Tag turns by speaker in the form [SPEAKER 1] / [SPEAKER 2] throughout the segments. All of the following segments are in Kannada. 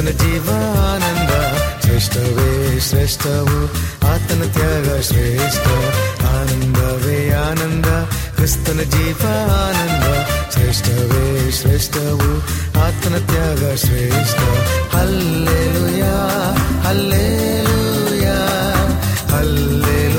[SPEAKER 1] ಕ್ರಿಸ್ತನ ಜೀವಾನಂದ ಶ್ರೇಷ್ಠವೇ ಶ್ರೇಷ್ಠವು ಆತನ ತ್ಯಾಗ ಶ್ರೇಷ್ಠ ಆನಂದವೇ ಆನಂದ ಕ್ರಿಸ್ತನ ಜೀವಾನಂದ ಶ್ರೇಷ್ಠವೇ ಶ್ರೇಷ್ಠವು ಆತನ ತ್ಯಾಗ ಶ್ರೇಷ್ಠ ಹಲ್ಲೆಲುಯಾ ಹಲ್ಲೆಲುಯಾ ಹಲ್ಲೆಲುಯಾ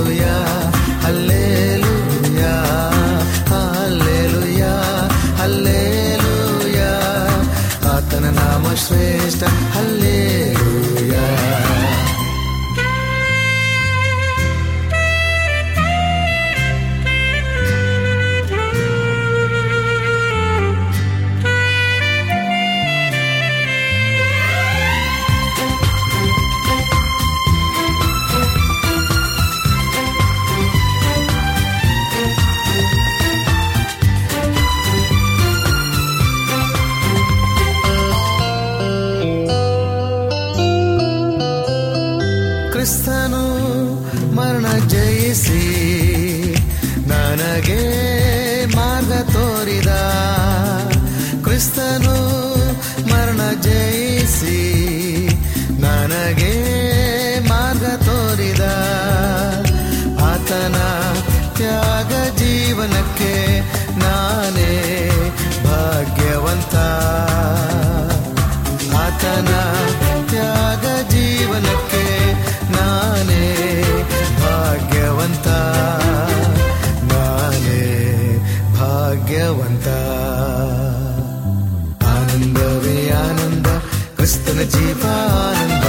[SPEAKER 1] క్రిస్తున జీవానంద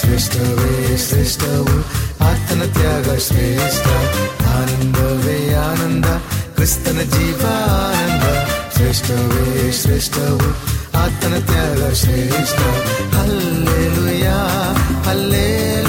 [SPEAKER 1] శ్రేష్టవే శ్రేష్టవు ఆతన త్యాగ శ్రేష్ಠ ఆనందవే ఆనంద క్రిస్తన జీవానంద శ్రేష్టవే శ్రేష్టవు ఆతన త్యాగ శ్రేష్ಠ అల్లేలుయా అల్లేలు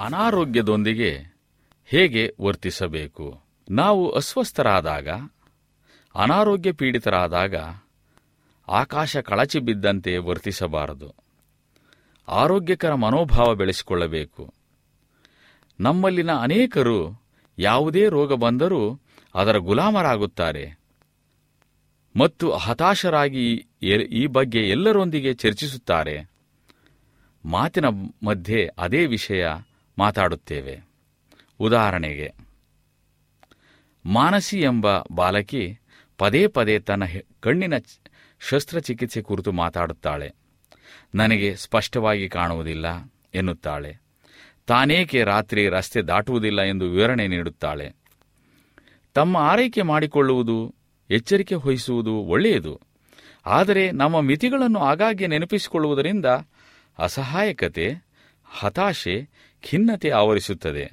[SPEAKER 2] ಅನಾರೋಗ್ಯದೊಂದಿಗೆ ಹೇಗೆ ವರ್ತಿಸಬೇಕು? ನಾವು ಅಸ್ವಸ್ಥರಾದಾಗ, ಅನಾರೋಗ್ಯ ಪೀಡಿತರಾದಾಗ ಆಕಾಶ ಕಳಚಿ ಬಿದ್ದಂತೆ ವರ್ತಿಸಬಾರದು. ಆರೋಗ್ಯಕರ ಮನೋಭಾವ ಬೆಳೆಸಿಕೊಳ್ಳಬೇಕು. ನಮ್ಮಲ್ಲಿನ ಅನೇಕರು ಯಾವುದೇ ರೋಗ ಬಂದರೂ ಅದರ ಗುಲಾಮರಾಗುತ್ತಾರೆ. ಮತ್ತು ಹತಾಶರಾಗಿ ಈ ಬಗ್ಗೆ ಎಲ್ಲರೊಂದಿಗೆ ಚರ್ಚಿಸುತ್ತಾರೆ. ಮಾತಿನ ಮಧ್ಯೆ ಅದೇ ವಿಷಯ. ಮಾತಾಡುತ್ತೇವೆ. ಉದಾಹರಣೆಗೆ, ಮಾನಸಿ ಎಂಬ ಬಾಲಕಿ ಪದೇ ಪದೇ ತನ್ನ ಕಣ್ಣಿನ ಶಸ್ತ್ರಚಿಕಿತ್ಸೆ ಕುರಿತು ಮಾತಾಡುತ್ತಾಳೆ. ನನಗೆ ಸ್ಪಷ್ಟವಾಗಿ ಕಾಣುವುದಿಲ್ಲ ಎನ್ನುತ್ತಾಳೆ. ತಾನೇಕೆ ರಾತ್ರಿ ರಸ್ತೆ ದಾಟುವುದಿಲ್ಲ ಎಂದು ವಿವರಣೆ ನೀಡುತ್ತಾಳೆ. ತಮ್ಮ ಆರೈಕೆ ಮಾಡಿಕೊಳ್ಳುವುದು, ಎಚ್ಚರಿಕೆ ವಹಿಸುವುದು ಒಳ್ಳೆಯದು. ಆದರೆ ನಮ್ಮ ಮಿತಿಗಳನ್ನು ಆಗಾಗ್ಗೆ ನೆನಪಿಸಿಕೊಳ್ಳುವುದರಿಂದ ಅಸಹಾಯಕತೆ ಹತಾಶೆ ಖಿನ್ನತೆ ಆವರಿಸುತ್ತದೆ.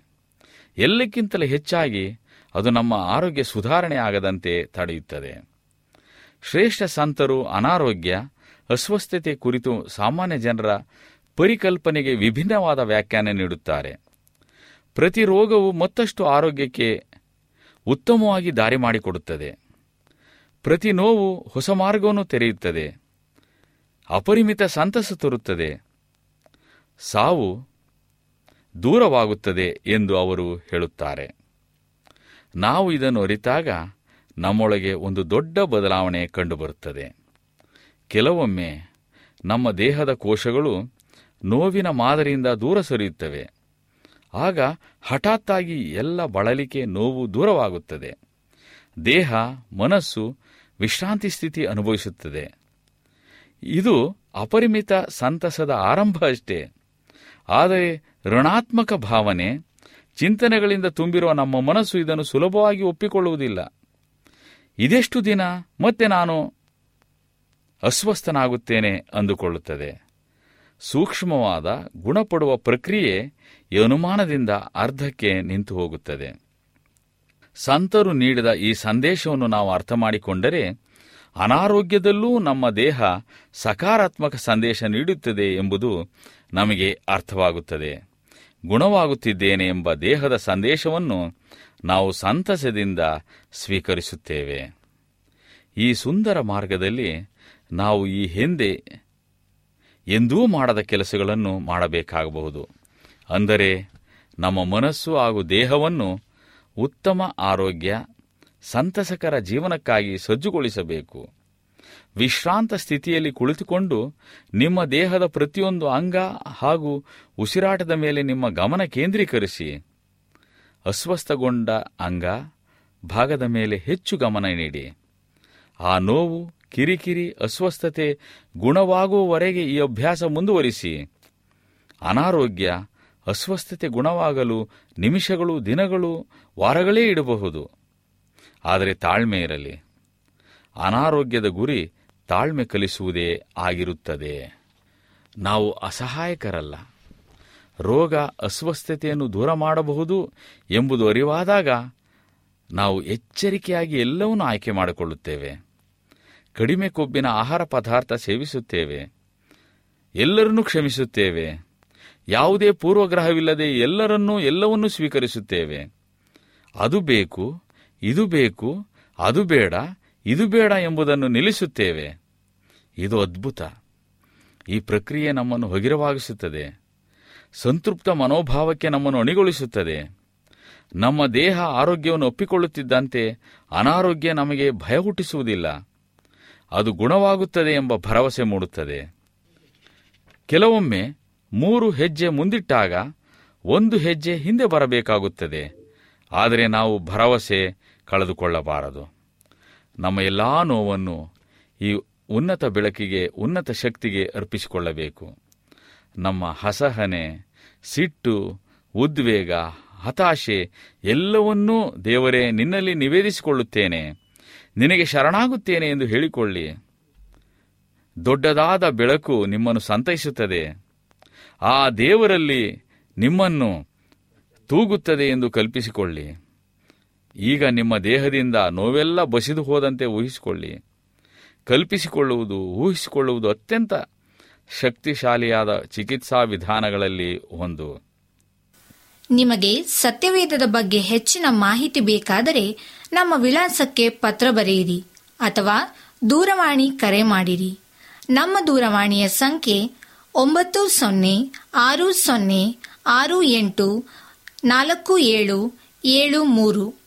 [SPEAKER 2] ಎಲ್ಲಕ್ಕಿಂತಲೂ ಹೆಚ್ಚಾಗಿ ಅದು ನಮ್ಮ ಆರೋಗ್ಯ ಸುಧಾರಣೆ ಆಗದಂತೆ ತಡೆಯುತ್ತದೆ. ಶ್ರೇಷ್ಠ ಸಂತರು ಅನಾರೋಗ್ಯ, ಅಸ್ವಸ್ಥತೆ ಕುರಿತು ಸಾಮಾನ್ಯ ಜನರ ಪರಿಕಲ್ಪನೆಗೆ ವಿಭಿನ್ನವಾದ ವ್ಯಾಖ್ಯಾನ ನೀಡುತ್ತಾರೆ. ಪ್ರತಿ ರೋಗವು ಮತ್ತಷ್ಟು ಆರೋಗ್ಯಕ್ಕೆ ಉತ್ತಮವಾಗಿ ದಾರಿ ಮಾಡಿಕೊಡುತ್ತದೆ. ಪ್ರತಿ ನೋವು ಹೊಸ ಮಾರ್ಗವನ್ನು ತೆರೆಯುತ್ತದೆ. ಅಪರಿಮಿತ ಸಂತಸ ತರುತ್ತದೆ. ಸಾವು ದೂರವಾಗುತ್ತದೆ ಎಂದು ಅವರು ಹೇಳುತ್ತಾರೆ. ನಾವು ಇದನ್ನು ಅರಿತಾಗ ನಮ್ಮೊಳಗೆ ಒಂದು ದೊಡ್ಡ ಬದಲಾವಣೆ ಕಂಡುಬರುತ್ತದೆ. ಕೆಲವೊಮ್ಮೆ ನಮ್ಮ ದೇಹದ ಕೋಶಗಳು ನೋವಿನ ಮಾದರಿಯಿಂದ ದೂರ ಸರಿಯುತ್ತವೆ. ಆಗ ಹಠಾತ್ತಾಗಿ ಎಲ್ಲ ಬಳಲಿಕೆ ನೋವು ದೂರವಾಗುತ್ತದೆ. ದೇಹ, ಮನಸ್ಸು ವಿಶ್ರಾಂತಿ ಸ್ಥಿತಿ ಅನುಭವಿಸುತ್ತದೆ. ಇದು ಅಪರಿಮಿತ ಸಂತಸದ ಆರಂಭ ಅಷ್ಟೇ. ಆದರೆ ಋಣಾತ್ಮಕ ಭಾವನೆ ಚಿಂತನೆಗಳಿಂದ ತುಂಬಿರುವ ನಮ್ಮ ಮನಸ್ಸು ಇದನ್ನು ಸುಲಭವಾಗಿ ಒಪ್ಪಿಕೊಳ್ಳುವುದಿಲ್ಲ. ಇದೆಷ್ಟು ದಿನ ಮತ್ತೆ ನಾನು ಅಸ್ವಸ್ಥನಾಗುತ್ತೇನೆ ಅಂದುಕೊಳ್ಳುತ್ತದೆ. ಸೂಕ್ಷ್ಮವಾದ ಗುಣಪಡುವ ಪ್ರಕ್ರಿಯೆ ಈ ಅನುಮಾನದಿಂದ ಅರ್ಧಕ್ಕೆ ನಿಂತು ಹೋಗುತ್ತದೆ. ಸಂತರು ನೀಡಿದ ಈ ಸಂದೇಶವನ್ನು ನಾವು ಅರ್ಥ ಮಾಡಿಕೊಂಡರೆ ಅನಾರೋಗ್ಯದಲ್ಲೂ ನಮ್ಮ ದೇಹ ಸಕಾರಾತ್ಮಕ ಸಂದೇಶ ನೀಡುತ್ತದೆ ಎಂಬುದು ನಮಗೆ ಅರ್ಥವಾಗುತ್ತದೆ. ಗುಣವಾಗುತ್ತಿದ್ದೇನೆ ಎಂಬ ದೇಹದ ಸಂದೇಶವನ್ನು ನಾವು ಸಂತಸದಿಂದ ಸ್ವೀಕರಿಸುತ್ತೇವೆ. ಈ ಸುಂದರ ಮಾರ್ಗದಲ್ಲಿ ನಾವು ಈ ಹಿಂದೆ ಎಂದೂ ಮಾಡದ ಕೆಲಸಗಳನ್ನು ಮಾಡಬೇಕಾಗಬಹುದು. ಅಂದರೆ ನಮ್ಮ ಮನಸ್ಸು ಹಾಗೂ ದೇಹವನ್ನು ಉತ್ತಮ ಆರೋಗ್ಯ, ಸಂತಸಕರ ಜೀವನಕ್ಕಾಗಿ ಸಜ್ಜುಗೊಳಿಸಬೇಕು. ವಿಶ್ರಾಂತ ಸ್ಥಿತಿಯಲ್ಲಿ ಕುಳಿತುಕೊಂಡು ನಿಮ್ಮ ದೇಹದ ಪ್ರತಿಯೊಂದು ಅಂಗ ಹಾಗೂ ಉಸಿರಾಟದ ಮೇಲೆ ನಿಮ್ಮ ಗಮನ ಕೇಂದ್ರೀಕರಿಸಿ. ಅಸ್ವಸ್ಥಗೊಂಡ ಅಂಗ ಭಾಗದ ಮೇಲೆ ಹೆಚ್ಚು ಗಮನ ನೀಡಿ. ಆ ನೋವು, ಕಿರಿಕಿರಿ, ಅಸ್ವಸ್ಥತೆ ಗುಣವಾಗುವವರೆಗೆ ಈ ಅಭ್ಯಾಸ ಮುಂದುವರಿಸಿ. ಅನಾರೋಗ್ಯ, ಅಸ್ವಸ್ಥತೆ ಗುಣವಾಗಲು ನಿಮಿಷಗಳು, ದಿನಗಳು, ವಾರಗಳೇ ಇಡಬಹುದು. ಆದರೆ ತಾಳ್ಮೆ ಇರಲಿ. ಅನಾರೋಗ್ಯದ ಗುರಿ ತಾಳ್ಮೆ ಕಲಿಸುವುದೇ ಆಗಿರುತ್ತದೆ. ನಾವು ಅಸಹಾಯಕರಲ್ಲ. ರೋಗ ಅಸ್ವಸ್ಥತೆಯನ್ನು ದೂರ ಮಾಡಬಹುದು ಎಂಬುದು ಅರಿವಾದಾಗ ನಾವು ಎಚ್ಚರಿಕೆಯಾಗಿ ಎಲ್ಲವನ್ನೂ ಆಯ್ಕೆ ಮಾಡಿಕೊಳ್ಳುತ್ತೇವೆ. ಕಡಿಮೆ ಕೊಬ್ಬಿನ ಆಹಾರ ಪದಾರ್ಥ ಸೇವಿಸುತ್ತೇವೆ. ಎಲ್ಲರನ್ನೂ ಕ್ಷಮಿಸುತ್ತೇವೆ. ಯಾವುದೇ ಪೂರ್ವಗ್ರಹವಿಲ್ಲದೆ ಎಲ್ಲರನ್ನೂ ಎಲ್ಲವನ್ನೂ ಸ್ವೀಕರಿಸುತ್ತೇವೆ. ಅದು ಬೇಕು, ಇದು ಬೇಕು, ಅದು ಬೇಡ ಇದು ಬೇಡ ಎಂಬುದನ್ನು ನಿಲ್ಲಿಸುತ್ತೇವೆ. ಇದು ಅದ್ಭುತ. ಈ ಪ್ರಕ್ರಿಯೆ ನಮ್ಮನ್ನು ಹಗಿರವಾಗಿಸುತ್ತದೆ. ಸಂತೃಪ್ತ ಮನೋಭಾವಕ್ಕೆ ನಮ್ಮನ್ನು ಅಣಿಗೊಳಿಸುತ್ತದೆ. ನಮ್ಮ ದೇಹ ಆರೋಗ್ಯವನ್ನು ಒಪ್ಪಿಕೊಳ್ಳುತ್ತಿದ್ದಂತೆ ಅನಾರೋಗ್ಯ ನಮಗೆ ಭಯ ಹುಟ್ಟಿಸುವುದಿಲ್ಲ ಅದು ಗುಣವಾಗುತ್ತದೆ ಎಂಬ ಭರವಸೆ ಮೂಡುತ್ತದೆ. ಕೆಲವೊಮ್ಮೆ ಮೂರು ಹೆಜ್ಜೆ ಮುಂದಿಟ್ಟಾಗ ಒಂದು ಹೆಜ್ಜೆ ಹಿಂದೆ ಬರಬೇಕಾಗುತ್ತದೆ. ಆದರೆ ನಾವು ಭರವಸೆ ಕಳೆದುಕೊಳ್ಳಬಾರದು. ನಮ್ಮ ಎಲ್ಲ ನೋವನ್ನು ಈ ಉನ್ನತ ಬೆಳಕಿಗೆ, ಉನ್ನತ ಶಕ್ತಿಗೆ ಅರ್ಪಿಸಿಕೊಳ್ಳಬೇಕು. ನಮ್ಮ ಹಸಹನೆ ಸಿಟ್ಟು, ಉದ್ವೇಗ, ಹತಾಶೆ ಎಲ್ಲವನ್ನೂ ದೇವರೇ ನಿನ್ನಲ್ಲಿ ನಿವೇದಿಸಿಕೊಳ್ಳುತ್ತೇನೆ. ನಿನಗೆ ಶರಣಾಗುತ್ತೇನೆ ಎಂದು ಹೇಳಿಕೊಳ್ಳಿ. ದೊಡ್ಡದಾದ ಬೆಳಕು ನಿಮ್ಮನ್ನು ಸಂತೈಸುತ್ತದೆ. ಆ ದೇವರಲ್ಲಿ ನಿಮ್ಮನ್ನು ತೂಗುತ್ತದೆ ಎಂದು ಕಲ್ಪಿಸಿಕೊಳ್ಳಿ. ಈಗ ನಿಮ್ಮ ದೇಹದಿಂದ ನೋವೆಲ್ಲ ಬಸಿದು ಹೋದಂತೆ ಊಹಿಸಿಕೊಳ್ಳಿ. ಕಲ್ಪಿಸಿಕೊಳ್ಳುವುದು, ಊಹಿಸಿಕೊಳ್ಳುವುದು ಅತ್ಯಂತ ಶಕ್ತಿಶಾಲಿಯಾದ ಚಿಕಿತ್ಸಾ ವಿಧಾನಗಳಲ್ಲಿ ಒಂದು.
[SPEAKER 3] ನಿಮಗೆ ಸತ್ಯವೇದದ ಬಗ್ಗೆ ಹೆಚ್ಚಿನ ಮಾಹಿತಿ ಬೇಕಾದರೆ ನಮ್ಮ ವಿಳಾಸಕ್ಕೆ ಪತ್ರ ಬರೆಯಿರಿ ಅಥವಾ ದೂರವಾಣಿ ಕರೆ ಮಾಡಿರಿ. ನಮ್ಮ ದೂರವಾಣಿಯ ಸಂಖ್ಯೆ ಒಂಬತ್ತು ಸೊನ್ನೆ ಆರು ಸೊನ್ನೆ ಆರು ಎಂಟು ನಾಲ್ಕು ಏಳು ಏಳು ಮೂರು.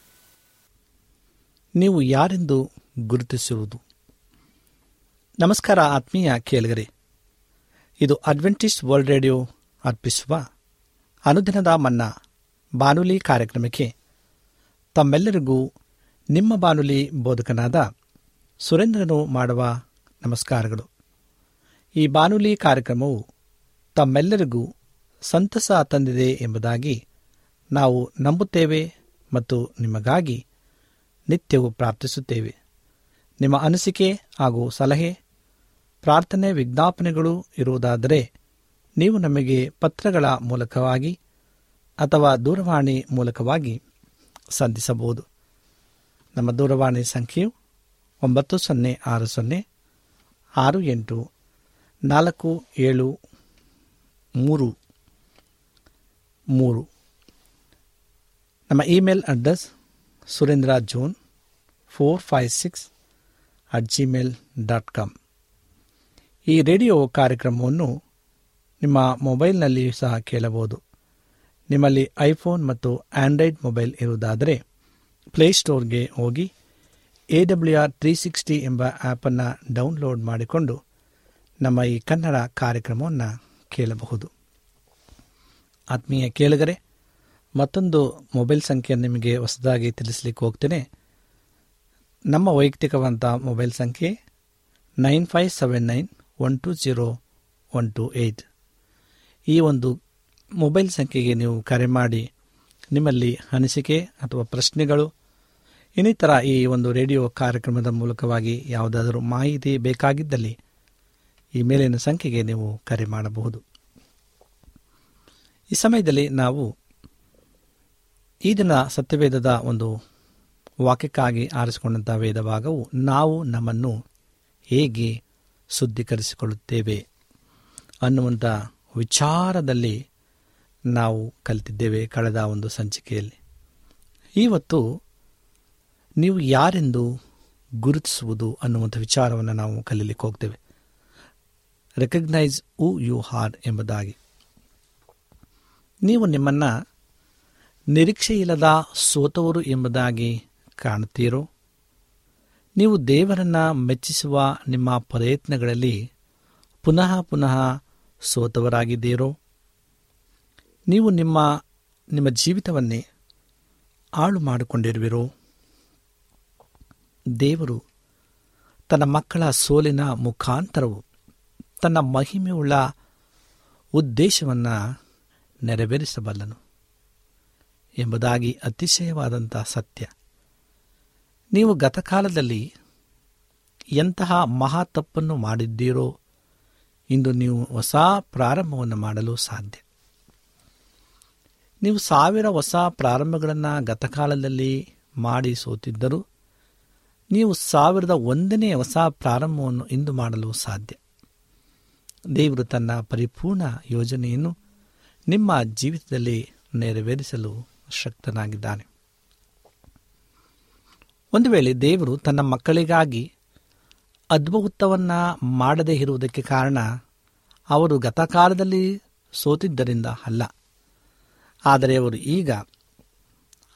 [SPEAKER 4] ನೀವು ಯಾರೆಂದು ಗುರುತಿಸುವುದು? ನಮಸ್ಕಾರ ಆತ್ಮೀಯ ಕೇಳಿಗರೆ. ಇದು ಅಡ್ವೆಂಟಿಸ್ಟ್ ವರ್ಲ್ಡ್ ರೇಡಿಯೋ ಅರ್ಪಿಸುವ ಅನುದಿನದ ಮನ್ನ ಬಾನುಲಿ ಕಾರ್ಯಕ್ರಮಕ್ಕೆ ತಮ್ಮೆಲ್ಲರಿಗೂ ನಿಮ್ಮ ಬಾನುಲಿ ಬೋಧಕನಾದ ಸುರೇಂದ್ರನು ಮಾಡುವ ನಮಸ್ಕಾರಗಳು. ಈ ಬಾನುಲಿ ಕಾರ್ಯಕ್ರಮವು ತಮ್ಮೆಲ್ಲರಿಗೂ ಸಂತಸ ತಂದಿದೆ ಎಂಬುದಾಗಿ ನಾವು ನಂಬುತ್ತೇವೆ ಮತ್ತು ನಿಮಗಾಗಿ ನಿತ್ಯವೂ ಪ್ರಾರ್ಥಿಸುತ್ತೇವೆ. ನಿಮ್ಮ ಅನಿಸಿಕೆ ಹಾಗೂ ಸಲಹೆ, ಪ್ರಾರ್ಥನೆ ವಿಜ್ಞಾಪನೆಗಳು ಇರುವುದಾದರೆ ನೀವು ನಮಗೆ ಪತ್ರಗಳ ಮೂಲಕವಾಗಿ ಅಥವಾ ದೂರವಾಣಿ ಮೂಲಕವಾಗಿ ಸಂಧಿಸಬಹುದು. ನಮ್ಮ ದೂರವಾಣಿ ಸಂಖ್ಯೆಯು ಒಂಬತ್ತು ಸೊನ್ನೆ ಆರು ಸೊನ್ನೆ ಆರು ಎಂಟು ನಾಲ್ಕು ಏಳು ಮೂರು ಮೂರು. ನಮ್ಮ email address Surendra john four five six at Gmail dot com. ಈ ರೇಡಿಯೋ ಕಾರ್ಯಕ್ರಮವನ್ನು ನಿಮ್ಮ ಮೊಬೈಲ್ನಲ್ಲಿಯೂ ಸಹ ಕೇಳಬಹುದು. ನಿಮ್ಮಲ್ಲಿ ಐಫೋನ್ ಮತ್ತು ಆಂಡ್ರಾಯ್ಡ್ ಮೊಬೈಲ್ ಇರುವುದಾದರೆ ಪ್ಲೇಸ್ಟೋರ್ಗೆ ಹೋಗಿ A W R three sixty ಎಂಬ ಆ್ಯಪನ್ನು ಡೌನ್ಲೋಡ್ ಮಾಡಿಕೊಂಡು ನಮ್ಮ ಈ ಕನ್ನಡ ಕಾರ್ಯಕ್ರಮವನ್ನು ಕೇಳಬಹುದು. ಆತ್ಮೀಯ ಕೇಳಿಗರೆ ಮತ್ತೊಂದು ಮೊಬೈಲ್ ಸಂಖ್ಯೆ ನಿಮಗೆ ಹೊಸದಾಗಿ ತಿಳಿಸ್ಲಿಕ್ಕೆ ಹೋಗ್ತೇನೆ. ನಮ್ಮ ವೈಯಕ್ತಿಕವಂಥ ಮೊಬೈಲ್ ಸಂಖ್ಯೆ nine five seven nine one two zero one two eight. ಈ ಒಂದು ಮೊಬೈಲ್ ಸಂಖ್ಯೆಗೆ ನೀವು ಕರೆ ಮಾಡಿ ನಿಮ್ಮಲ್ಲಿ ಅನಿಸಿಕೆ ಅಥವಾ ಪ್ರಶ್ನೆಗಳು, ಇನ್ನಿತರ ಈ ಒಂದು ರೇಡಿಯೋ ಕಾರ್ಯಕ್ರಮದ ಮೂಲಕವಾಗಿ ಯಾವುದಾದರೂ ಮಾಹಿತಿ ಬೇಕಾಗಿದ್ದಲ್ಲಿ ಈ ಮೇಲಿನ ಸಂಖ್ಯೆಗೆ ನೀವು ಕರೆ ಮಾಡಬಹುದು. ಈ ಸಮಯದಲ್ಲಿ ನಾವು ಈ ದಿನ ಸತ್ಯವೇದದ ಒಂದು ವಾಕ್ಯಕ್ಕಾಗಿ ಆರಿಸಿಕೊಂಡಂಥ ವೇದ ಭಾಗವು ನಾವು ನಮ್ಮನ್ನು ಹೇಗೆ ಶುದ್ಧೀಕರಿಸಿಕೊಳ್ಳುತ್ತೇವೆ ಅನ್ನುವಂಥ ವಿಚಾರದಲ್ಲಿ ನಾವು ಕಲಿತಿದ್ದೇವೆ ಕಳೆದ ಒಂದು ಸಂಚಿಕೆಯಲ್ಲಿ. ಇವತ್ತು ನೀವು ಯಾರೆಂದು ಗುರುತಿಸುವುದು ಅನ್ನುವಂಥ ವಿಚಾರವನ್ನು ನಾವು ಕಲೀಲಿಕ್ಕೆ ಹೋಗ್ತೇವೆ. ರೆಕಗ್ನೈಸ್ ಹೂ ಯು ಹಾರ್ ಎಂಬುದಾಗಿ. ನೀವು ನಿಮ್ಮನ್ನು ನಿರೀಕ್ಷೆಯಿಲ್ಲದ ಸೋತವರು ಎಂಬುದಾಗಿ ಕಾಣುತ್ತೀರೋ? ನೀವು ದೇವರನ್ನ ಮೆಚ್ಚಿಸುವ ನಿಮ್ಮ ಪ್ರಯತ್ನಗಳಲ್ಲಿ ಪುನಃ ಪುನಃ ಸೋತವರಾಗಿದ್ದೀರೋ? ನೀವು ನಿಮ್ಮ ನಿಮ್ಮ ಜೀವಿತವನ್ನೇ ಹಾಳು ಮಾಡಿಕೊಂಡಿರುವಿರೋ? ದೇವರು ತನ್ನ ಮಕ್ಕಳ ಸೋಲಿನ ಮುಖಾಂತರವು ತನ್ನ ಮಹಿಮೆಯುಳ್ಳ ಉದ್ದೇಶವನ್ನು ನೆರವೇರಿಸಬಲ್ಲನು. ಎಂಬುದಾಗಿ ಅತಿಶಯವಾದಂಥ ಸತ್ಯ. ನೀವು ಗತಕಾಲದಲ್ಲಿ ಎಂತಹ ಮಹಾ ತಪ್ಪನ್ನು ಮಾಡಿದ್ದೀರೋ, ಇಂದು ನೀವು ಹೊಸ ಪ್ರಾರಂಭವನ್ನು ಮಾಡಲು ಸಾಧ್ಯ. ನೀವು ಸಾವಿರ ಹೊಸ ಪ್ರಾರಂಭಗಳನ್ನು ಗತಕಾಲದಲ್ಲಿ ಮಾಡಿ ಸೋತಿದ್ದರೂ, ನೀವು ಸಾವಿರದ ಒಂದನೇ ಹೊಸ ಪ್ರಾರಂಭವನ್ನು ಇಂದು ಮಾಡಲು ಸಾಧ್ಯ. ದೇವರು ತನ್ನ ಪರಿಪೂರ್ಣ ಯೋಜನೆಯನ್ನು ನಿಮ್ಮ ಜೀವಿತದಲ್ಲಿ ನೆರವೇರಿಸಲು ಶಕ್ತನಾಗಿದ್ದಾನೆ. ಒಂದು ವೇಳೆ ದೇವರು ತನ್ನ ಮಕ್ಕಳಿಗಾಗಿ ಅದ್ಭುತವನ್ನು ಮಾಡದೇ ಇರುವುದಕ್ಕೆ ಕಾರಣ ಅವರು ಗತಕಾಲದಲ್ಲಿ ಸೋತಿದ್ದರಿಂದ ಅಲ್ಲ. ಆದರೆ ಅವರು ಈಗ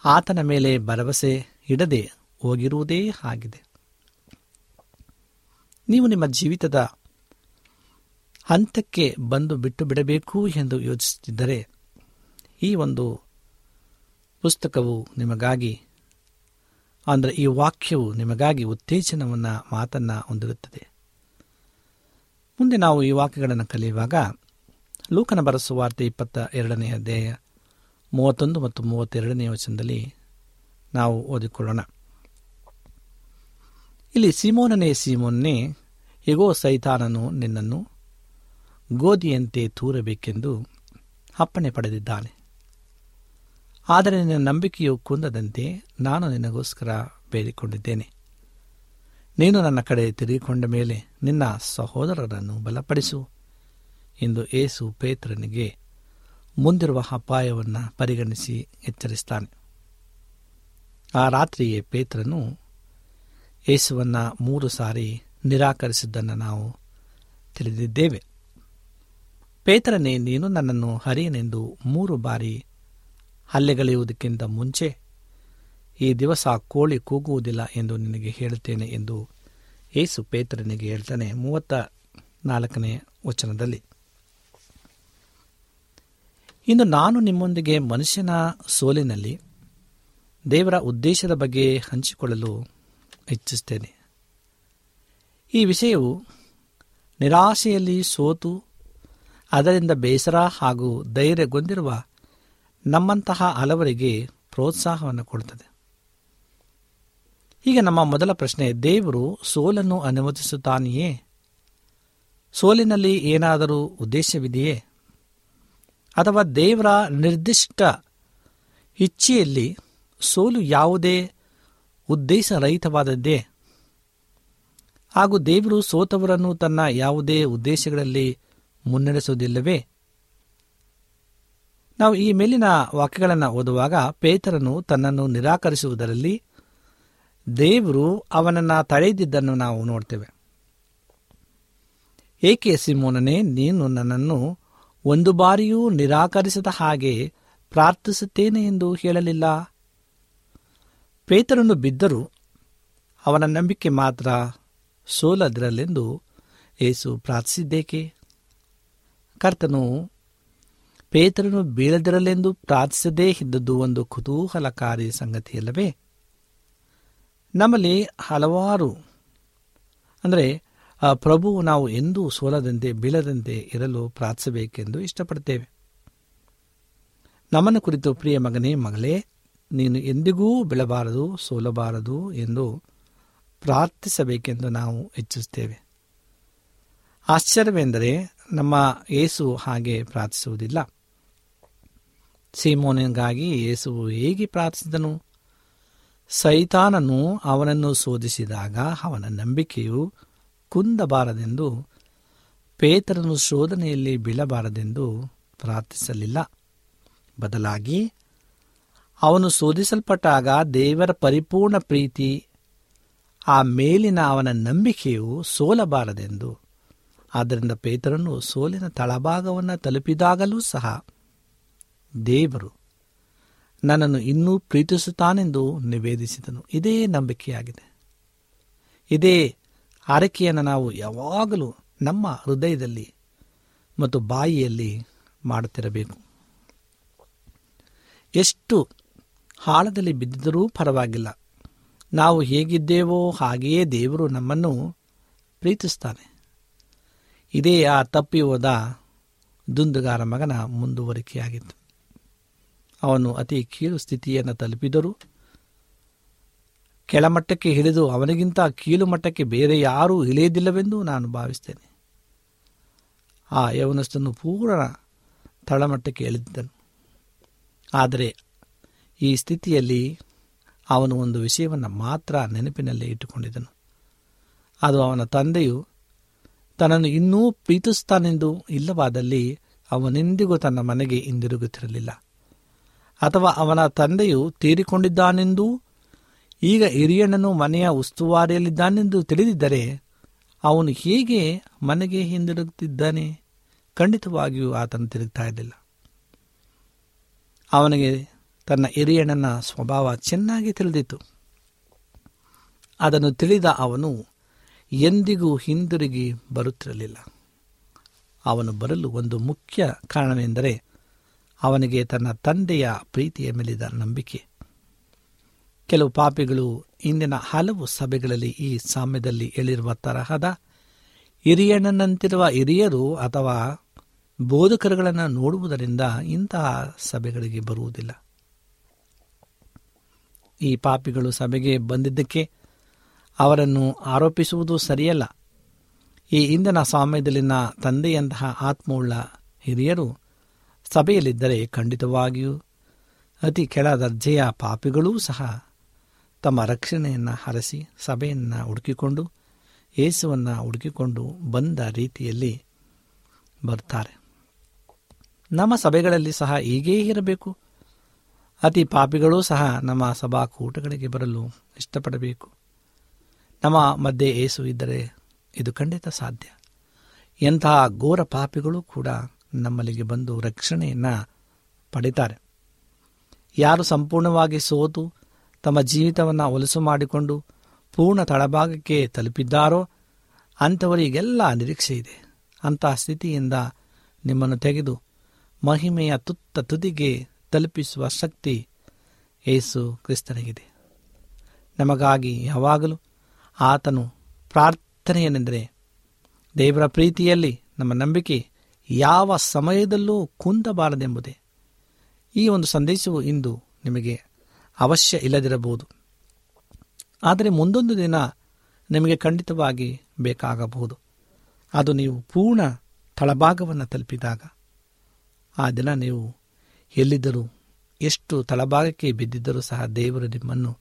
[SPEAKER 4] ಆತನ ಮೇಲೆ ಭರವಸೆ ಇಡದೆ ಹೋಗಿರುವುದೇ ಆಗಿದೆ. ನೀವು ನಿಮ್ಮ ಜೀವಿತದ ಹಂತಕ್ಕೆ ಬಂದು ಬಿಟ್ಟು ಬಿಡಬೇಕು ಎಂದು ಯೋಚಿಸುತ್ತಿದ್ದರೆ ಈ ಒಂದು ಪುಸ್ತಕವು ನಿಮಗಾಗಿ, ಅಂದರೆ ಈ ವಾಕ್ಯವು ನಿಮಗಾಗಿ ಉತ್ತೇಜನವನ್ನು, ಮಾತನ್ನು ಹೊಂದಿರುತ್ತದೆ. ಮುಂದೆ ನಾವು ಈ ವಾಕ್ಯಗಳನ್ನು ಕಲಿಯುವಾಗ ಲೂಕನ ಬರಸುವಾರ್ತೆ ಇಪ್ಪತ್ತ ಎರಡನೇ ಅಧ್ಯಾಯ ಮೂವತ್ತೊಂದು ಮತ್ತು ಮೂವತ್ತೆರಡನೇ ವಚನದಲ್ಲಿ ನಾವು ಓದಿಕೊಳ್ಳೋಣ. ಇಲ್ಲಿ ಸೀಮೋನನೇ ಸೀಮೋನ್ನೇ ಹೇಗೋ ಸೈತಾನನು ನಿನ್ನನ್ನು ಗೋಧಿಯಂತೆ ತೂರಬೇಕೆಂದು ಅಪ್ಪಣೆ ಪಡೆದಿದ್ದಾನೆ. ಆದರೆ ನಿನ್ನ ನಂಬಿಕೆಯು ಕುಂದದಂತೆ ನಾನು ನಿನಗೋಸ್ಕರ ಬೇಡಿಕೊಂಡಿದ್ದೇನೆ. ನೀನು ನನ್ನ ಕಡೆ ತಿರುಗಿಕೊಂಡ ಮೇಲೆ ನಿನ್ನ ಸಹೋದರರನ್ನು ಬಲಪಡಿಸು ಎಂದು ಏಸು ಪೇತ್ರನಿಗೆ ಮುಂದಿರುವ ಅಪಾಯವನ್ನು ಪರಿಗಣಿಸಿ ಎಚ್ಚರಿಸ್ತಾನೆ. ಆ ರಾತ್ರಿಯೇ ಪೇತ್ರನು ಏಸುವನ್ನು ಮೂರು ಸಾರಿ ನಿರಾಕರಿಸಿದ್ದನ್ನು ನಾವು ತಿಳಿದಿದ್ದೇವೆ. ಪೇತ್ರನೇ, ನೀನು ನನ್ನನ್ನು ಹರಿಯನೆಂದು ಮೂರು ಬಾರಿ ಹಲ್ಲೆಗಳೆಯುವುದಕ್ಕಿಂತ ಮುಂಚೆ ಈ ದಿವಸ ಕೋಳಿ ಕೂಗುವುದಿಲ್ಲ ಎಂದು ನಿನಗೆ ಹೇಳುತ್ತೇನೆ ಎಂದು ಏಸು ಪೇತ್ರನಿಗೆ ಹೇಳ್ತಾನೆ ಮೂವತ್ತ ನಾಲ್ಕನೇ ವಚನದಲ್ಲಿ. ಇಂದು ನಾನು ನಿಮ್ಮೊಂದಿಗೆ ಮನುಷ್ಯನ ಸೋಲಿನಲ್ಲಿ ದೇವರ ಉದ್ದೇಶದ ಬಗ್ಗೆ ಹಂಚಿಕೊಳ್ಳಲು ಇಚ್ಛಿಸುತ್ತೇನೆ. ಈ ವಿಷಯವು ನಿರಾಶೆಯಲ್ಲಿ ಸೋತು, ಅದರಿಂದ ಬೇಸರ ಹಾಗೂ ಧೈರ್ಯಗೊಂಡಿರುವ ನಮ್ಮಂತಹ ಹಲವರಿಗೆ ಪ್ರೋತ್ಸಾಹವನ್ನು ಕೊಡುತ್ತದೆ. ಈಗ ನಮ್ಮ ಮೊದಲ ಪ್ರಶ್ನೆ, ದೇವರು ಸೋಲನ್ನು ಅನುಮತಿಸುತ್ತಾನೆಯೇ? ಸೋಲಿನಲ್ಲಿ ಏನಾದರೂ ಉದ್ದೇಶವಿದೆಯೇ? ಅಥವಾ ದೇವರ ನಿರ್ದಿಷ್ಟ ಇಚ್ಛೆಯಲ್ಲಿ ಸೋಲು ಯಾವುದೇ ಉದ್ದೇಶರಹಿತವಾದದ್ದೇ? ಹಾಗೂ ದೇವರು ಸೋತವರನ್ನು ತನ್ನ ಯಾವುದೇ ಉದ್ದೇಶಗಳಲ್ಲಿ ಮುನ್ನಡೆಸುವುದಿಲ್ಲವೇ? ನಾವು ಈ ಮೇಲಿನ ವಾಕ್ಯಗಳನ್ನು ಓದುವಾಗ ಪೇತರನು ತನ್ನನ್ನು ನಿರಾಕರಿಸುವುದರಲ್ಲಿ ದೇವರು ಅವನನ್ನು ತಡೆದಿದ್ದನ್ನು ನಾವು ನೋಡ್ತೇವೆ. ಏಕೆ ಸಿಮೋನನೇ, ನೀನು ನನ್ನನ್ನು ಒಂದು ಬಾರಿಯೂ ನಿರಾಕರಿಸದ ಹಾಗೆ ಪ್ರಾರ್ಥಿಸುತ್ತೇನೆ ಎಂದು ಹೇಳಲಿಲ್ಲ? ಪೇತರನ್ನು ಬಿದ್ದರೂ ಅವನ ನಂಬಿಕೆ ಮಾತ್ರ ಸೋಲದಿರಲೆಂದು ಏಸು ಪ್ರಾರ್ಥಿಸಿದ್ದೇಕೆ? ಕರ್ತನು ಪೇತರನು ಬೀಳದಿರಲೆಂದು ಪ್ರಾರ್ಥಿಸದೇ ಇದ್ದದ್ದು ಒಂದು ಕುತೂಹಲಕಾರಿ ಸಂಗತಿಯಲ್ಲವೇ? ನಮ್ಮಲ್ಲಿ ಹಲವಾರು, ಅಂದರೆ ಪ್ರಭು ನಾವು ಎಂದೂ ಸೋಲದಂತೆ, ಬೀಳದಂತೆ ಇರಲು ಪ್ರಾರ್ಥಿಸಬೇಕೆಂದು ಇಷ್ಟಪಡ್ತೇವೆ. ನಮ್ಮನ್ನು ಕುರಿತು, ಪ್ರಿಯ ಮಗನೇ, ಮಗಳೇ, ನೀನು ಎಂದಿಗೂ ಬೀಳಬಾರದು, ಸೋಲಬಾರದು ಎಂದು ಪ್ರಾರ್ಥಿಸಬೇಕೆಂದು ನಾವು ಇಚ್ಛಿಸುತ್ತೇವೆ. ಆಶ್ಚರ್ಯವೆಂದರೆ, ನಮ್ಮ ಏಸು ಹಾಗೆ ಪ್ರಾರ್ಥಿಸುವುದಿಲ್ಲ. ಸೀಮೋನಿಗಾಗಿ ಯೇಸುವು ಹೇಗೆ ಪ್ರಾರ್ಥಿಸಿದನು? ಸೈತಾನನು ಅವನನ್ನು ಶೋಧಿಸಿದಾಗ ಅವನ ನಂಬಿಕೆಯು ಕುಂದಬಾರದೆಂದು, ಪೇತರನು ಶೋಧನೆಯಲ್ಲಿ ಬೀಳಬಾರದೆಂದು ಪ್ರಾರ್ಥಿಸಲಿಲ್ಲ. ಬದಲಾಗಿ, ಅವನು ಶೋಧಿಸಲ್ಪಟ್ಟಾಗ ದೇವರ ಪರಿಪೂರ್ಣ ಪ್ರೀತಿ, ಆ ಮೇಲಿನ ಅವನ ನಂಬಿಕೆಯು ಸೋಲಬಾರದೆಂದು. ಆದ್ದರಿಂದ ಪೇತರನು ಸೋಲಿನ ತಳಭಾಗವನ್ನು ತಲುಪಿದಾಗಲೂ ಸಹ ದೇವರು ನನ್ನನ್ನು ಇನ್ನೂ ಪ್ರೀತಿಸುತ್ತಾನೆಂದು ನಿವೇದಿಸಿದನು. ಇದೇ ನಂಬಿಕೆಯಾಗಿದೆ. ಇದೇ ಹರಕೆಯನ್ನು ನಾವು ಯಾವಾಗಲೂ ನಮ್ಮ ಹೃದಯದಲ್ಲಿ ಮತ್ತು ಬಾಯಿಯಲ್ಲಿ ಮಾಡುತ್ತಿರಬೇಕು. ಎಷ್ಟು ಹಾಳದಲ್ಲಿ ಬಿದ್ದಿದ್ದರೂ ಪರವಾಗಿಲ್ಲ. ನಾವು ಹೇಗಿದ್ದೇವೋ ಹಾಗೆಯೇ ದೇವರು ನಮ್ಮನ್ನು ಪ್ರೀತಿಸ್ತಾನೆ ಇದೇ ಆ ತಪ್ಪಿ ಹೋದ ದುಂದುಗಾರ ಮಗನ ಮುಂದುವರಿಕೆಯಾಗಿತ್ತು. ಅವನು ಅತಿ ಕೀಳು ಸ್ಥಿತಿಯನ್ನು ತಲುಪಿದರು. ಕೆಳಮಟ್ಟಕ್ಕೆ ಇಳಿದು ಅವನಿಗಿಂತ ಕೀಳು ಮಟ್ಟಕ್ಕೆ ಬೇರೆ ಯಾರೂ ಇಳಿಯದಿಲ್ಲವೆಂದು ನಾನು ಭಾವಿಸ್ತೇನೆ. ಆ ಯವನಸ್ಥನು ಪೂರ್ಣ ತಳಮಟ್ಟಕ್ಕೆ ಇಳಿದಿದ್ದನು. ಆದರೆ ಈ ಸ್ಥಿತಿಯಲ್ಲಿ ಅವನು ಒಂದು ವಿಷಯವನ್ನು ಮಾತ್ರ ನೆನಪಿನಲ್ಲಿ ಇಟ್ಟುಕೊಂಡಿದ್ದನು. ಅದು ಅವನ ತಂದೆಯು ತನ್ನನ್ನು ಇನ್ನೂ ಪ್ರೀತಿಸುತ್ತಾನೆಂದು ಇಲ್ಲವಾದಲ್ಲಿ ಅವನೆಂದಿಗೂ ತನ್ನ ಮನೆಗೆ ಹಿಂದಿರುಗುತ್ತಿರಲಿಲ್ಲ. ಅಥವಾ ಅವನ ತಂದೆಯು ತೀರಿಕೊಂಡಿದ್ದಾನೆಂದೂ? ಈಗ ಹಿರಿಯಣ್ಣನು ಮನೆಯ ಉಸ್ತುವಾರಿಯಲ್ಲಿದ್ದಾನೆಂದು ತಿಳಿದಿದ್ದರೆ ಅವನು ಹೇಗೆ ಮನೆಗೆ ಹಿಂದಿರುಗುತ್ತಿದ್ದಾನೆ. ಖಂಡಿತವಾಗಿಯೂ ಆತನು ತಿರುಗ್ತಾ ಇರಲಿಲ್ಲ. ಅವನಿಗೆ ತನ್ನ ಹಿರಿಯಣ್ಣನ ಸ್ವಭಾವ ಚೆನ್ನಾಗಿ ತಿಳಿದಿತ್ತು. ಅದನ್ನು ತಿಳಿದ ಅವನು ಎಂದಿಗೂ ಹಿಂದಿರುಗಿ ಬರುತ್ತಿರಲಿಲ್ಲ. ಅವನು ಬರಲು ಒಂದು ಮುಖ್ಯ ಕಾರಣವೆಂದರೆ ಅವನಿಗೆ ತನ್ನ ತಂದೆಯ ಪ್ರೀತಿಯ ಮೇಲಿದ ನಂಬಿಕೆ. ಕೆಲವು ಪಾಪಿಗಳು ಇಂದಿನ ಹಲವು ಸಭೆಗಳಲ್ಲಿ ಈ ಸಾಮ್ಯದಲ್ಲಿ ಹೇಳಿರುವ ತರಹದ ಹಿರಿಯಣ್ಣನಂತಿರುವ ಹಿರಿಯರು ಅಥವಾ ಬೋಧಕರುಗಳನ್ನು ನೋಡುವುದರಿಂದ ಇಂತಹ ಸಭೆಗಳಿಗೆ ಬರುವುದಿಲ್ಲ. ಈ ಪಾಪಿಗಳು ಸಭೆಗೆ ಬಂದಿದ್ದಕ್ಕೆ ಅವರನ್ನು ಆರೋಪಿಸುವುದು ಸರಿಯಲ್ಲ. ಈ ಇಂದಿನ ಸಾಮ್ಯದಲ್ಲಿನ ತಂದೆಯಂತಹ ಆತ್ಮವುಳ್ಳ ಹಿರಿಯರು ಸಭೆಯಲ್ಲಿದ್ದರೆ ಖಂಡಿತವಾಗಿಯೂ ಅತಿ ಕೆಳ ದರ್ಜೆಯ ಪಾಪಿಗಳೂ ಸಹ ತಮ್ಮ ರಕ್ಷಣೆಯನ್ನು ಹರಸಿ ಸಭೆಯನ್ನು ಹುಡುಕಿಕೊಂಡು ಏಸುವನ್ನು ಹುಡುಕಿಕೊಂಡು ಬಂದ ರೀತಿಯಲ್ಲಿ ಬರ್ತಾರೆ. ನಮ್ಮ ಸಭೆಗಳಲ್ಲಿ ಸಹ ಹೀಗೇ ಇರಬೇಕು. ಅತಿ ಪಾಪಿಗಳೂ ಸಹ ನಮ್ಮ ಸಭಾಕೂಟಗಳಿಗೆ ಬರಲು ಇಷ್ಟಪಡಬೇಕು. ನಮ್ಮ ಮಧ್ಯೆ ಏಸು ಇದ್ದರೆ ಇದು ಖಂಡಿತ ಸಾಧ್ಯ. ಎಂತಹ ಘೋರ ಪಾಪಿಗಳು ಕೂಡ ನಮ್ಮಲ್ಲಿಗೆ ಬಂದು ರಕ್ಷಣೆಯನ್ನು ಪಡಿತಾರೆ. ಯಾರು ಸಂಪೂರ್ಣವಾಗಿ ಸೋತು ತಮ್ಮ ಜೀವಿತವನ್ನು ಒಲಸು ಮಾಡಿಕೊಂಡು ಪೂರ್ಣ ತಳಭಾಗಕ್ಕೆ ತಲುಪಿದ್ದಾರೋ ಅಂಥವರಿಗೆಲ್ಲ ನಿರೀಕ್ಷೆ ಇದೆ. ಅಂತಹ ಸ್ಥಿತಿಯಿಂದ ನಿಮ್ಮನ್ನು ತೆಗೆದು ಮಹಿಮೆಯ ತುತ್ತ ತುದಿಗೆ ತಲುಪಿಸುವ ಶಕ್ತಿ ಏಸು ಕ್ರಿಸ್ತನಿಗಿದೆ. ನಮಗಾಗಿ ಯಾವಾಗಲೂ ಆತನು ಪ್ರಾರ್ಥನೆಯನೆಂದರೆ ದೇವರ ಪ್ರೀತಿಯಲ್ಲಿ ನಮ್ಮ ನಂಬಿಕೆ ಯಾವ ಸಮಯದಲ್ಲೂ ಕುಂದಬಾರದೆಂಬುದೇ. ಈ ಒಂದು ಸಂದೇಶವು ಇಂದು ನಿಮಗೆ ಅವಶ್ಯ ಇಲ್ಲದಿರಬಹುದು. ಆದರೆ ಮುಂದೊಂದು ದಿನ ನಿಮಗೆ ಖಂಡಿತವಾಗಿ ಬೇಕಾಗಬಹುದು. ಅದು ನೀವು ಪೂರ್ಣ ತಳಭಾಗವನ್ನು ತಲುಪಿದಾಗ ಆ ದಿನ ನೀವು ಎಲ್ಲಿದ್ದರೂ, ಎಷ್ಟು ತಳಭಾಗಕ್ಕೆ ಬಿದ್ದಿದ್ದರೂ ಸಹ ದೇವರು ನಿಮ್ಮನ್ನು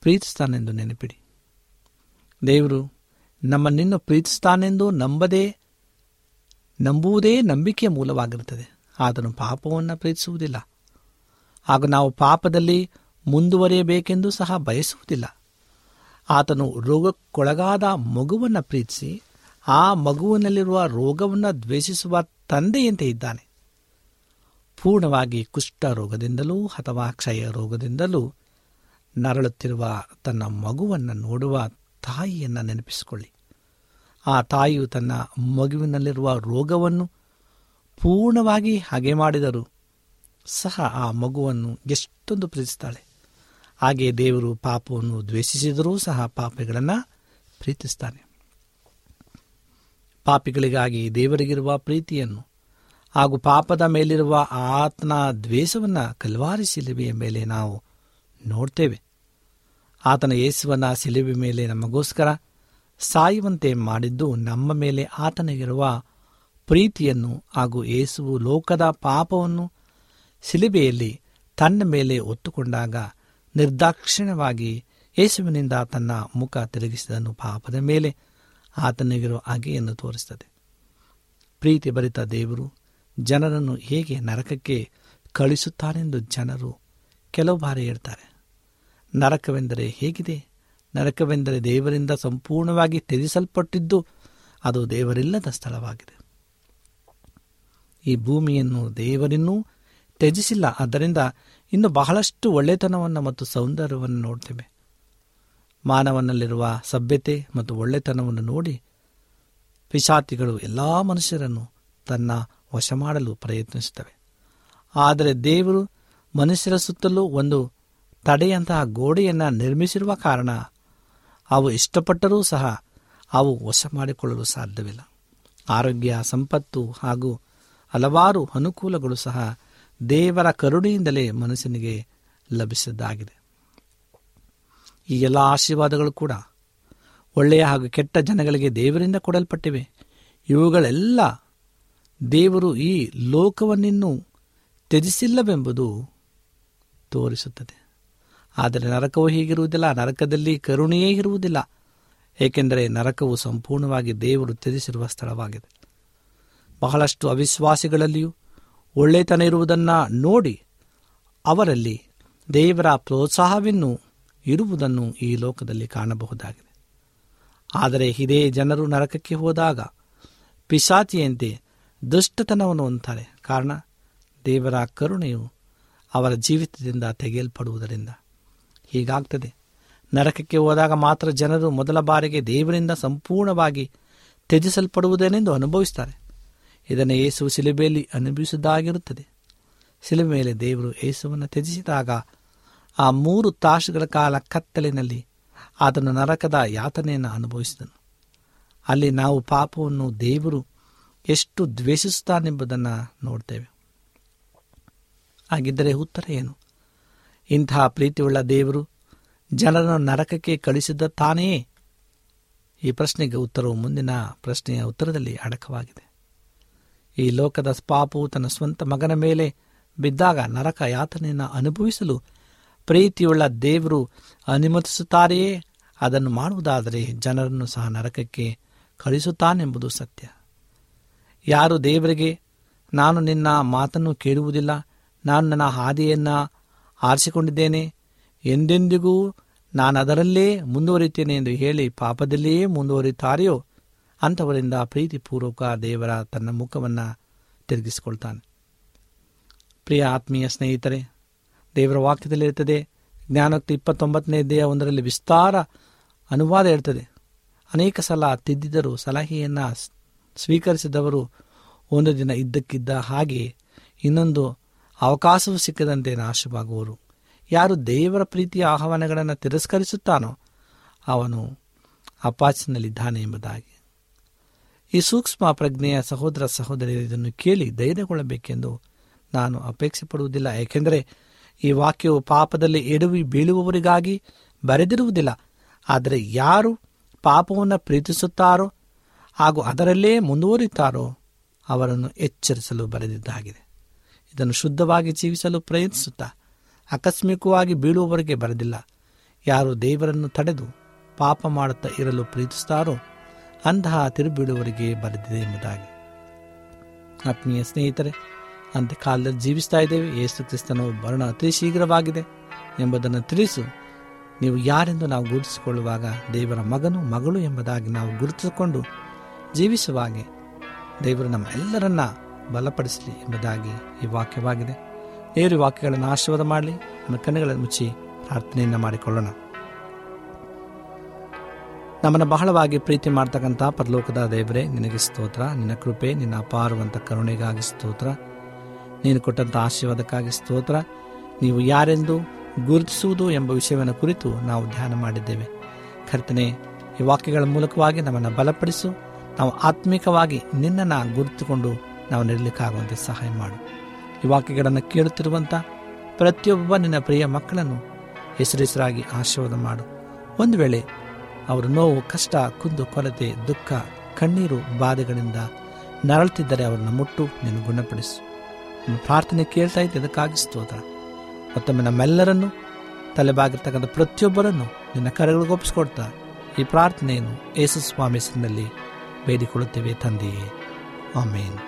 [SPEAKER 4] ಪ್ರೀತಿಸ್ತಾನೆಂದು ನೆನಪಿಡಿ. ದೇವರು ನಮ್ಮನ್ನಿನ್ನು ಪ್ರೀತಿಸ್ತಾನೆಂದು ನಂಬದೇ ನಂಬುವುದೇ ನಂಬಿಕೆಯ ಮೂಲವಾಗಿರುತ್ತದೆ. ಆತನು ಪಾಪವನ್ನು ಪ್ರೀತಿಸುವುದಿಲ್ಲ. ಹಾಗೂ ನಾವು ಪಾಪದಲ್ಲಿ ಮುಂದುವರಿಯಬೇಕೆಂದು ಸಹ ಬಯಸುವುದಿಲ್ಲ. ಆತನು ರೋಗಕ್ಕೊಳಗಾದ ಮಗುವನ್ನು ಪ್ರೀತಿಸಿ, ಆ ಮಗುವಿನಲ್ಲಿರುವ ರೋಗವನ್ನು ದ್ವೇಷಿಸುವ ತಂದೆಯಂತೆ ಇದ್ದಾನೆ. ಪೂರ್ಣವಾಗಿ ಕುಷ್ಠ ರೋಗದಿಂದಲೂ ಅಥವಾ ಕ್ಷಯ ರೋಗದಿಂದಲೂ ನರಳುತ್ತಿರುವ ತನ್ನ ಮಗುವನ್ನು ನೋಡುವ ತಾಯಿಯನ್ನು ನೆನಪಿಸಿಕೊಳ್ಳಿ. ಆ ತಾಯಿಯು ತನ್ನ ಮಗುವಿನಲ್ಲಿರುವ ರೋಗವನ್ನು ಪೂರ್ಣವಾಗಿ ಹಾಗೆ ಮಾಡಿದರು ಸಹ ಆ ಮಗುವನ್ನು ಎಷ್ಟೊಂದು ಪ್ರೀತಿಸ್ತಾಳೆ. ಹಾಗೆ ದೇವರು ಪಾಪವನ್ನು ದ್ವೇಷಿಸಿದರೂ ಸಹ ಪಾಪಿಗಳನ್ನು ಪ್ರೀತಿಸ್ತಾನೆ. ಪಾಪಿಗಳಿಗಾಗಿ ದೇವರಿಗಿರುವ ಪ್ರೀತಿಯನ್ನು ಹಾಗೂ ಪಾಪದ ಮೇಲಿರುವ ಆತನ ದ್ವೇಷವನ್ನು ಕಲ್ವಾರಿ ಶಿಲುಬೆಯ ಮೇಲೆ ನಾವು ನೋಡ್ತೇವೆ. ಆತನ ಯೇಸುವನ ಶಿಲುಬೆ ಮೇಲೆ ನಮಗೋಸ್ಕರ ಸಾಯುವಂತೆ ಮಾಡಿದ್ದು ನಮ್ಮ ಮೇಲೆ ಆತನಿಗಿರುವ ಪ್ರೀತಿಯನ್ನು ಹಾಗೂ ಏಸುವು ಲೋಕದ ಪಾಪವನ್ನು ಸಿಲಿಬೆಯಲ್ಲಿ ತನ್ನ ಮೇಲೆ ಒತ್ತುಕೊಂಡಾಗ ನಿರ್ದಾಕ್ಷಿಣ್ಯವಾಗಿ ಯೇಸುವಿನಿಂದ ತನ್ನ ಮುಖ ತಿರುಗಿಸಿದನು. ಪಾಪದ ಮೇಲೆ ಆತನಿಗಿರುವ ಹಾಗೆಯನ್ನು ತೋರಿಸುತ್ತದೆ. ಪ್ರೀತಿ ಭರಿತ ದೇವರು ಜನರನ್ನು ಹೇಗೆ ನರಕಕ್ಕೆ ಕಳಿಸುತ್ತಾನೆಂದು ಜನರು ಕೆಲವು ಬಾರಿ ಹೇಳ್ತಾರೆ. ನರಕವೆಂದರೆ ಹೇಗಿದೆ? ನರಕವೆಂದರೆ ದೇವರಿಂದ ಸಂಪೂರ್ಣವಾಗಿ ತ್ಯಜಿಸಲ್ಪಟ್ಟಿದ್ದು ಅದು ದೇವರಿಲ್ಲದ ಸ್ಥಳವಾಗಿದೆ. ಈ ಭೂಮಿಯನ್ನು ದೇವರಿನ್ನೂ ತ್ಯಜಿಸಿಲ್ಲ. ಆದ್ದರಿಂದ ಇನ್ನು ಬಹಳಷ್ಟು ಒಳ್ಳೆತನವನ್ನು ಮತ್ತು ಸೌಂದರ್ಯವನ್ನು ನೋಡ್ತೇವೆ. ಮಾನವನಲ್ಲಿರುವ ಸಭ್ಯತೆ ಮತ್ತು ಒಳ್ಳೆತನವನ್ನು ನೋಡಿ ಪಿಶಾತಿಗಳು ಎಲ್ಲ ಮನುಷ್ಯರನ್ನು ತನ್ನ ವಶ ಮಾಡಲು ಪ್ರಯತ್ನಿಸುತ್ತವೆ. ಆದರೆ ದೇವರು ಮನುಷ್ಯರ ಸುತ್ತಲೂ ಒಂದು ತಡೆಯಂತಹ ಗೋಡೆಯನ್ನು ನಿರ್ಮಿಸಿರುವ ಕಾರಣ ಅವು ಇಷ್ಟಪಟ್ಟರೂ ಸಹ ಅವು ವಶ ಮಾಡಿಕೊಳ್ಳಲು ಸಾಧ್ಯವಿಲ್ಲ. ಆರೋಗ್ಯ, ಸಂಪತ್ತು ಹಾಗೂ ಹಲವಾರು ಅನುಕೂಲಗಳು ಸಹ ದೇವರ ಕರುಣೆಯಿಂದಲೇ ಮನುಷ್ಯನಿಗೆ ಲಭಿಸಿದ್ದಾಗಿದೆ. ಈ ಎಲ್ಲ ಆಶೀರ್ವಾದಗಳು ಕೂಡ ಒಳ್ಳೆಯ ಹಾಗೂ ಕೆಟ್ಟ ಜನಗಳಿಗೆ ದೇವರಿಂದ ಕೊಡಲ್ಪಟ್ಟಿವೆ. ಇವುಗಳೆಲ್ಲ ದೇವರು ಈ ಲೋಕವನ್ನಿನ್ನೂ ತ್ಯಜಿಸಿಲ್ಲವೆಂಬುದು ತೋರಿಸುತ್ತದೆ. ಆದರೆ ನರಕವು ಹೀಗಿರುವುದಿಲ್ಲ, ನರಕದಲ್ಲಿ ಕರುಣೆಯೇ ಇರುವುದಿಲ್ಲ. ಏಕೆಂದರೆ ನರಕವು ಸಂಪೂರ್ಣವಾಗಿ ದೇವರು ತ್ಯಜಿಸಿರುವ ಸ್ಥಳವಾಗಿದೆ. ಬಹಳಷ್ಟು ಅವಿಶ್ವಾಸಿಗಳಲ್ಲಿಯೂ ಒಳ್ಳೆತನ ಇರುವುದನ್ನು ನೋಡಿ ಅವರಲ್ಲಿ ದೇವರ ಪ್ರೋತ್ಸಾಹವಿನ್ನೂ ಇರುವುದನ್ನು ಈ ಲೋಕದಲ್ಲಿ ಕಾಣಬಹುದಾಗಿದೆ. ಆದರೆ ಇದೇ ಜನರು ನರಕಕ್ಕೆ ಹೋದಾಗ ಪಿಶಾಚಿಯಂತೆ ದುಷ್ಟತನವನ್ನು ಹೊಂದುತ್ತಾರೆ. ಕಾರಣ, ದೇವರ ಕರುಣೆಯು ಅವರ ಜೀವಿತದಿಂದ ತೆಗೆಯಲ್ಪಡುವುದರಿಂದ. ಹೀಗಾಗ್ತದೆ. ನರಕಕ್ಕೆ ಹೋದಾಗ ಮಾತ್ರ ಜನರು ಮೊದಲ ಬಾರಿಗೆ ದೇವರಿಂದ ಸಂಪೂರ್ಣವಾಗಿ ತ್ಯಜಿಸಲ್ಪಡುವುದೇನೆಂದು ಅನುಭವಿಸುತ್ತಾರೆ ಇದನ್ನು ಯೇಸು ಶಿಲುಬೆಯಲ್ಲಿ ಅನುಭವಿಸಿದ್ದಾಗಿರುತ್ತದೆ. ಶಿಲುಬೆ ಮೇಲೆ ದೇವರು ಏಸುವನ್ನು ತ್ಯಜಿಸಿದಾಗ ಆ ಮೂರು ತಾಸುಗಳ ಕಾಲ ಕತ್ತಲಿನಲ್ಲಿ ಆತನು ನರಕದ ಯಾತನೆಯನ್ನು ಅನುಭವಿಸಿದನು. ಅಲ್ಲಿ ನಾವು ಪಾಪವನ್ನು ದೇವರು ಎಷ್ಟು ದ್ವೇಷಿಸುತ್ತಾನೆಂಬುದನ್ನು ನೋಡ್ತೇವೆ. ಹಾಗಿದ್ದರೆ ಉತ್ತರ ಏನು? ಇಂತಹ ಪ್ರೀತಿಯುಳ್ಳ ದೇವರು ಜನರನ್ನು ನರಕಕ್ಕೆ ಕಳಿಸಿದ್ದ ತಾನೇ ಈ ಪ್ರಶ್ನೆಗೆ ಉತ್ತರವು ಮುಂದಿನ ಪ್ರಶ್ನೆಯ ಉತ್ತರದಲ್ಲಿ ಅಡಕವಾಗಿದೆ. ಈ ಲೋಕದ ಪಾಪವು ತನ್ನ ಸ್ವಂತ ಮಗನ ಮೇಲೆ ಬಿದ್ದಾಗ ನರಕ ಯಾತನೆಯನ್ನು ಅನುಭವಿಸಲು ಪ್ರೀತಿಯುಳ್ಳ ದೇವರು ಅನುಮತಿಸುತ್ತಾರೆಯೇ? ಅದನ್ನು ಮಾಡುವುದಾದರೆ ಜನರನ್ನು ಸಹ ನರಕಕ್ಕೆ ಕಳಿಸುತ್ತಾನೆಂಬುದು ಸತ್ಯ. ಯಾರು ದೇವರಿಗೆ, ನಾನು ನಿನ್ನ ಮಾತನ್ನು ಕೇಳುವುದಿಲ್ಲ, ನಾನು ನನ್ನ ಹಾದಿಯನ್ನು ಆರಿಸಿಕೊಂಡಿದ್ದೇನೆ. ಎಂದೆಂದಿಗೂ ನಾನು ಅದರಲ್ಲೇ ಮುಂದುವರಿಯುತ್ತೇನೆ ಎಂದು ಹೇಳಿ ಪಾಪದಲ್ಲಿಯೇ ಮುಂದುವರಿಯುತ್ತಾರೆಯೋ ಅಂಥವರಿಂದ ಪ್ರೀತಿಪೂರ್ವಕ ದೇವರ ತನ್ನ ಮುಖವನ್ನು ತಿರುಗಿಸಿಕೊಳ್ತಾನೆ. ಪ್ರಿಯ ಆತ್ಮೀಯ ಸ್ನೇಹಿತರೆ, ದೇವರ ವಾಕ್ಯದಲ್ಲಿರ್ತದೆ ಜ್ಞಾನೋಕ್ತಿ ಇಪ್ಪತ್ತೊಂಬತ್ತನೇ ದೇಹ ಒಂದರಲ್ಲಿ ವಿಸ್ತಾರ ಅನುವಾದ ಇರ್ತದೆ ಅನೇಕ ಸಲ ತಿದ್ದಿದರೂ ಸಲಹೆಯನ್ನು ಸ್ವೀಕರಿಸಿದವರು ಒಂದು ದಿನ ಇದ್ದಕ್ಕಿದ್ದ ಹಾಗೆ ಇನ್ನೊಂದು ಅವಕಾಶವೂ ಸಿಕ್ಕದಂತೆ ನಾಶವಾಗುವರು. ಯಾರು ದೇವರ ಪ್ರೀತಿಯ ಆಹ್ವಾನಗಳನ್ನು ತಿರಸ್ಕರಿಸುತ್ತಾನೋ ಅವನು ಅಪಾಚಿನಲ್ಲಿದ್ದಾನೆ ಎಂಬುದಾಗಿ. ಈ ಸೂಕ್ಷ್ಮ ಪ್ರಜ್ಞೆಯ ಸಹೋದರ ಸಹೋದರಿಯರು ಇದನ್ನು ಕೇಳಿ ಧೈರ್ಯಗೊಳ್ಳಬೇಕೆಂದು ನಾನು ಅಪೇಕ್ಷೆ ಪಡುವುದಿಲ್ಲ ಏಕೆಂದರೆ ಈ ವಾಕ್ಯವು ಪಾಪದಲ್ಲಿ ಎಡವಿ ಬೀಳುವವರಿಗಾಗಿ ಬರೆದಿರುವುದಿಲ್ಲ. ಆದರೆ ಯಾರು ಪಾಪವನ್ನು ಪ್ರೀತಿಸುತ್ತಾರೋ ಹಾಗೂ ಅದರಲ್ಲೇ ಮುಂದುವರಿತಾರೋ ಅವರನ್ನು ಎಚ್ಚರಿಸಲು ಬರೆದಿದ್ದಾಗಿದೆ. ಇದನ್ನು ಶುದ್ಧವಾಗಿ ಜೀವಿಸಲು ಪ್ರಯತ್ನಿಸುತ್ತಾ ಆಕಸ್ಮಿಕವಾಗಿ ಬೀಳುವವರಿಗೆ ಬರೆದಿಲ್ಲ. ಯಾರು ದೇವರನ್ನು ತಡೆದು ಪಾಪ ಮಾಡುತ್ತಾ ಇರಲು ಪ್ರೀತಿಸುತ್ತಾರೋ ಅಂತಹ ತಿರುಬೀಳುವವರಿಗೆ ಬರೆದಿದೆ ಎಂಬುದಾಗಿ. ಆತ್ಮೀಯ ಸ್ನೇಹಿತರೆ, ಅಂತ ಕಾಲದಲ್ಲಿ ಜೀವಿಸ್ತಾ ಇದ್ದೇವೆ. ಯೇಸು ಕ್ರಿಸ್ತನು ಮರಣ ಅತಿ ಶೀಘ್ರವಾಗಿದೆ ಎಂಬುದನ್ನು ತಿಳಿಸು. ನೀವು ಯಾರೆಂದು ನಾವು ಗುರುತಿಸಿಕೊಳ್ಳುವಾಗ ದೇವರ ಮಗನು ಮಗಳು ಎಂಬುದಾಗಿ ನಾವು ಗುರುತಿಸಿಕೊಂಡು ಜೀವಿಸುವಾಗೆ ದೇವರು ನಮ್ಮ ಎಲ್ಲರನ್ನ ಬಲಪಡಿಸಲಿ ಎಂಬುದಾಗಿ ಈ ವಾಕ್ಯವಾಗಿದೆ. ದೇವರು ವಾಕ್ಯಗಳನ್ನು ಆಶೀರ್ವಾದ ಮಾಡಲಿ. ನಮ್ಮ ಕಣ್ಣುಗಳನ್ನು ಮುಚ್ಚಿ ಪ್ರಾರ್ಥನೆಯನ್ನು ಮಾಡಿಕೊಳ್ಳೋಣ. ನಮ್ಮನ್ನು ಬಹಳವಾಗಿ ಪ್ರೀತಿ ಮಾಡ್ತಕ್ಕಂಥ ಪರಲೋಕದ ದೇವರೇ, ನಿನಗೆ ಸ್ತೋತ್ರ. ನಿನ್ನ ಕೃಪೆ, ನಿನ್ನ ಅಪಾರವಂತ ಕರುಣೆಗಾಗಿ ಸ್ತೋತ್ರ. ನೀನು ಕೊಟ್ಟಂಥ ಆಶೀರ್ವಾದಕ್ಕಾಗಿ ಸ್ತೋತ್ರ. ನೀವು ಯಾರೆಂದು ಗುರುತಿಸುವುದು ಎಂಬ ವಿಷಯವನ್ನು ಕುರಿತು ನಾವು ಧ್ಯಾನ ಮಾಡಿದ್ದೇವೆ. ಕರ್ತನೆ, ಈ ವಾಕ್ಯಗಳ ಮೂಲಕವಾಗಿ ನಮ್ಮನ್ನು ಬಲಪಡಿಸು. ನಾವು ಆತ್ಮಿಕವಾಗಿ ನಿನ್ನನ್ನು ಗುರುತುಕೊಂಡು ನಾವು ನಡೀಲಿಕ್ಕಾಗುವಂತೆ ಸಹಾಯ ಮಾಡು. ಈ ವಾಕ್ಯಗಳನ್ನು ಕೇಳುತ್ತಿರುವಂಥ ಪ್ರತಿಯೊಬ್ಬ ನಿನ್ನ ಪ್ರಿಯ ಮಕ್ಕಳನ್ನು ಹೆಸರೆಸರಾಗಿ ಆಶೀರ್ವಾದ ಮಾಡು. ಒಂದು ವೇಳೆ ಅವರು ನೋವು, ಕಷ್ಟ, ಕುಂದು, ಕೊರತೆ, ದುಃಖ, ಕಣ್ಣೀರು, ಬಾಧೆಗಳಿಂದ ನರಳುತ್ತಿದ್ದರೆ ಅವರನ್ನು ಮುಟ್ಟು ನೀನು ಗುಣಪಡಿಸು. ನಿಮ್ಮ ಪ್ರಾರ್ಥನೆ ಕೇಳ್ತಾ ಇದ್ದೆ, ಅದಕ್ಕಾಗಿ ಸ್ತೋತ್ರ. ಮತ್ತೊಮ್ಮೆ ನಮ್ಮೆಲ್ಲರನ್ನು ತಲೆಬಾಗಿರ್ತಕ್ಕಂಥ ಪ್ರತಿಯೊಬ್ಬರನ್ನು ನಿನ್ನ ಕರೆಗಳಿಗೆ ಒಪ್ಪಿಸ್ಕೊಡ್ತಾ ಈ ಪ್ರಾರ್ಥನೆಯನ್ನು ಯೇಸು ಸ್ವಾಮಿ ಹೆಸರಿನಲ್ಲಿ ಬೇಡಿಕೊಳ್ಳುತ್ತೇವೆ ತಂದೆಯೇ. ಆಮೇನ್.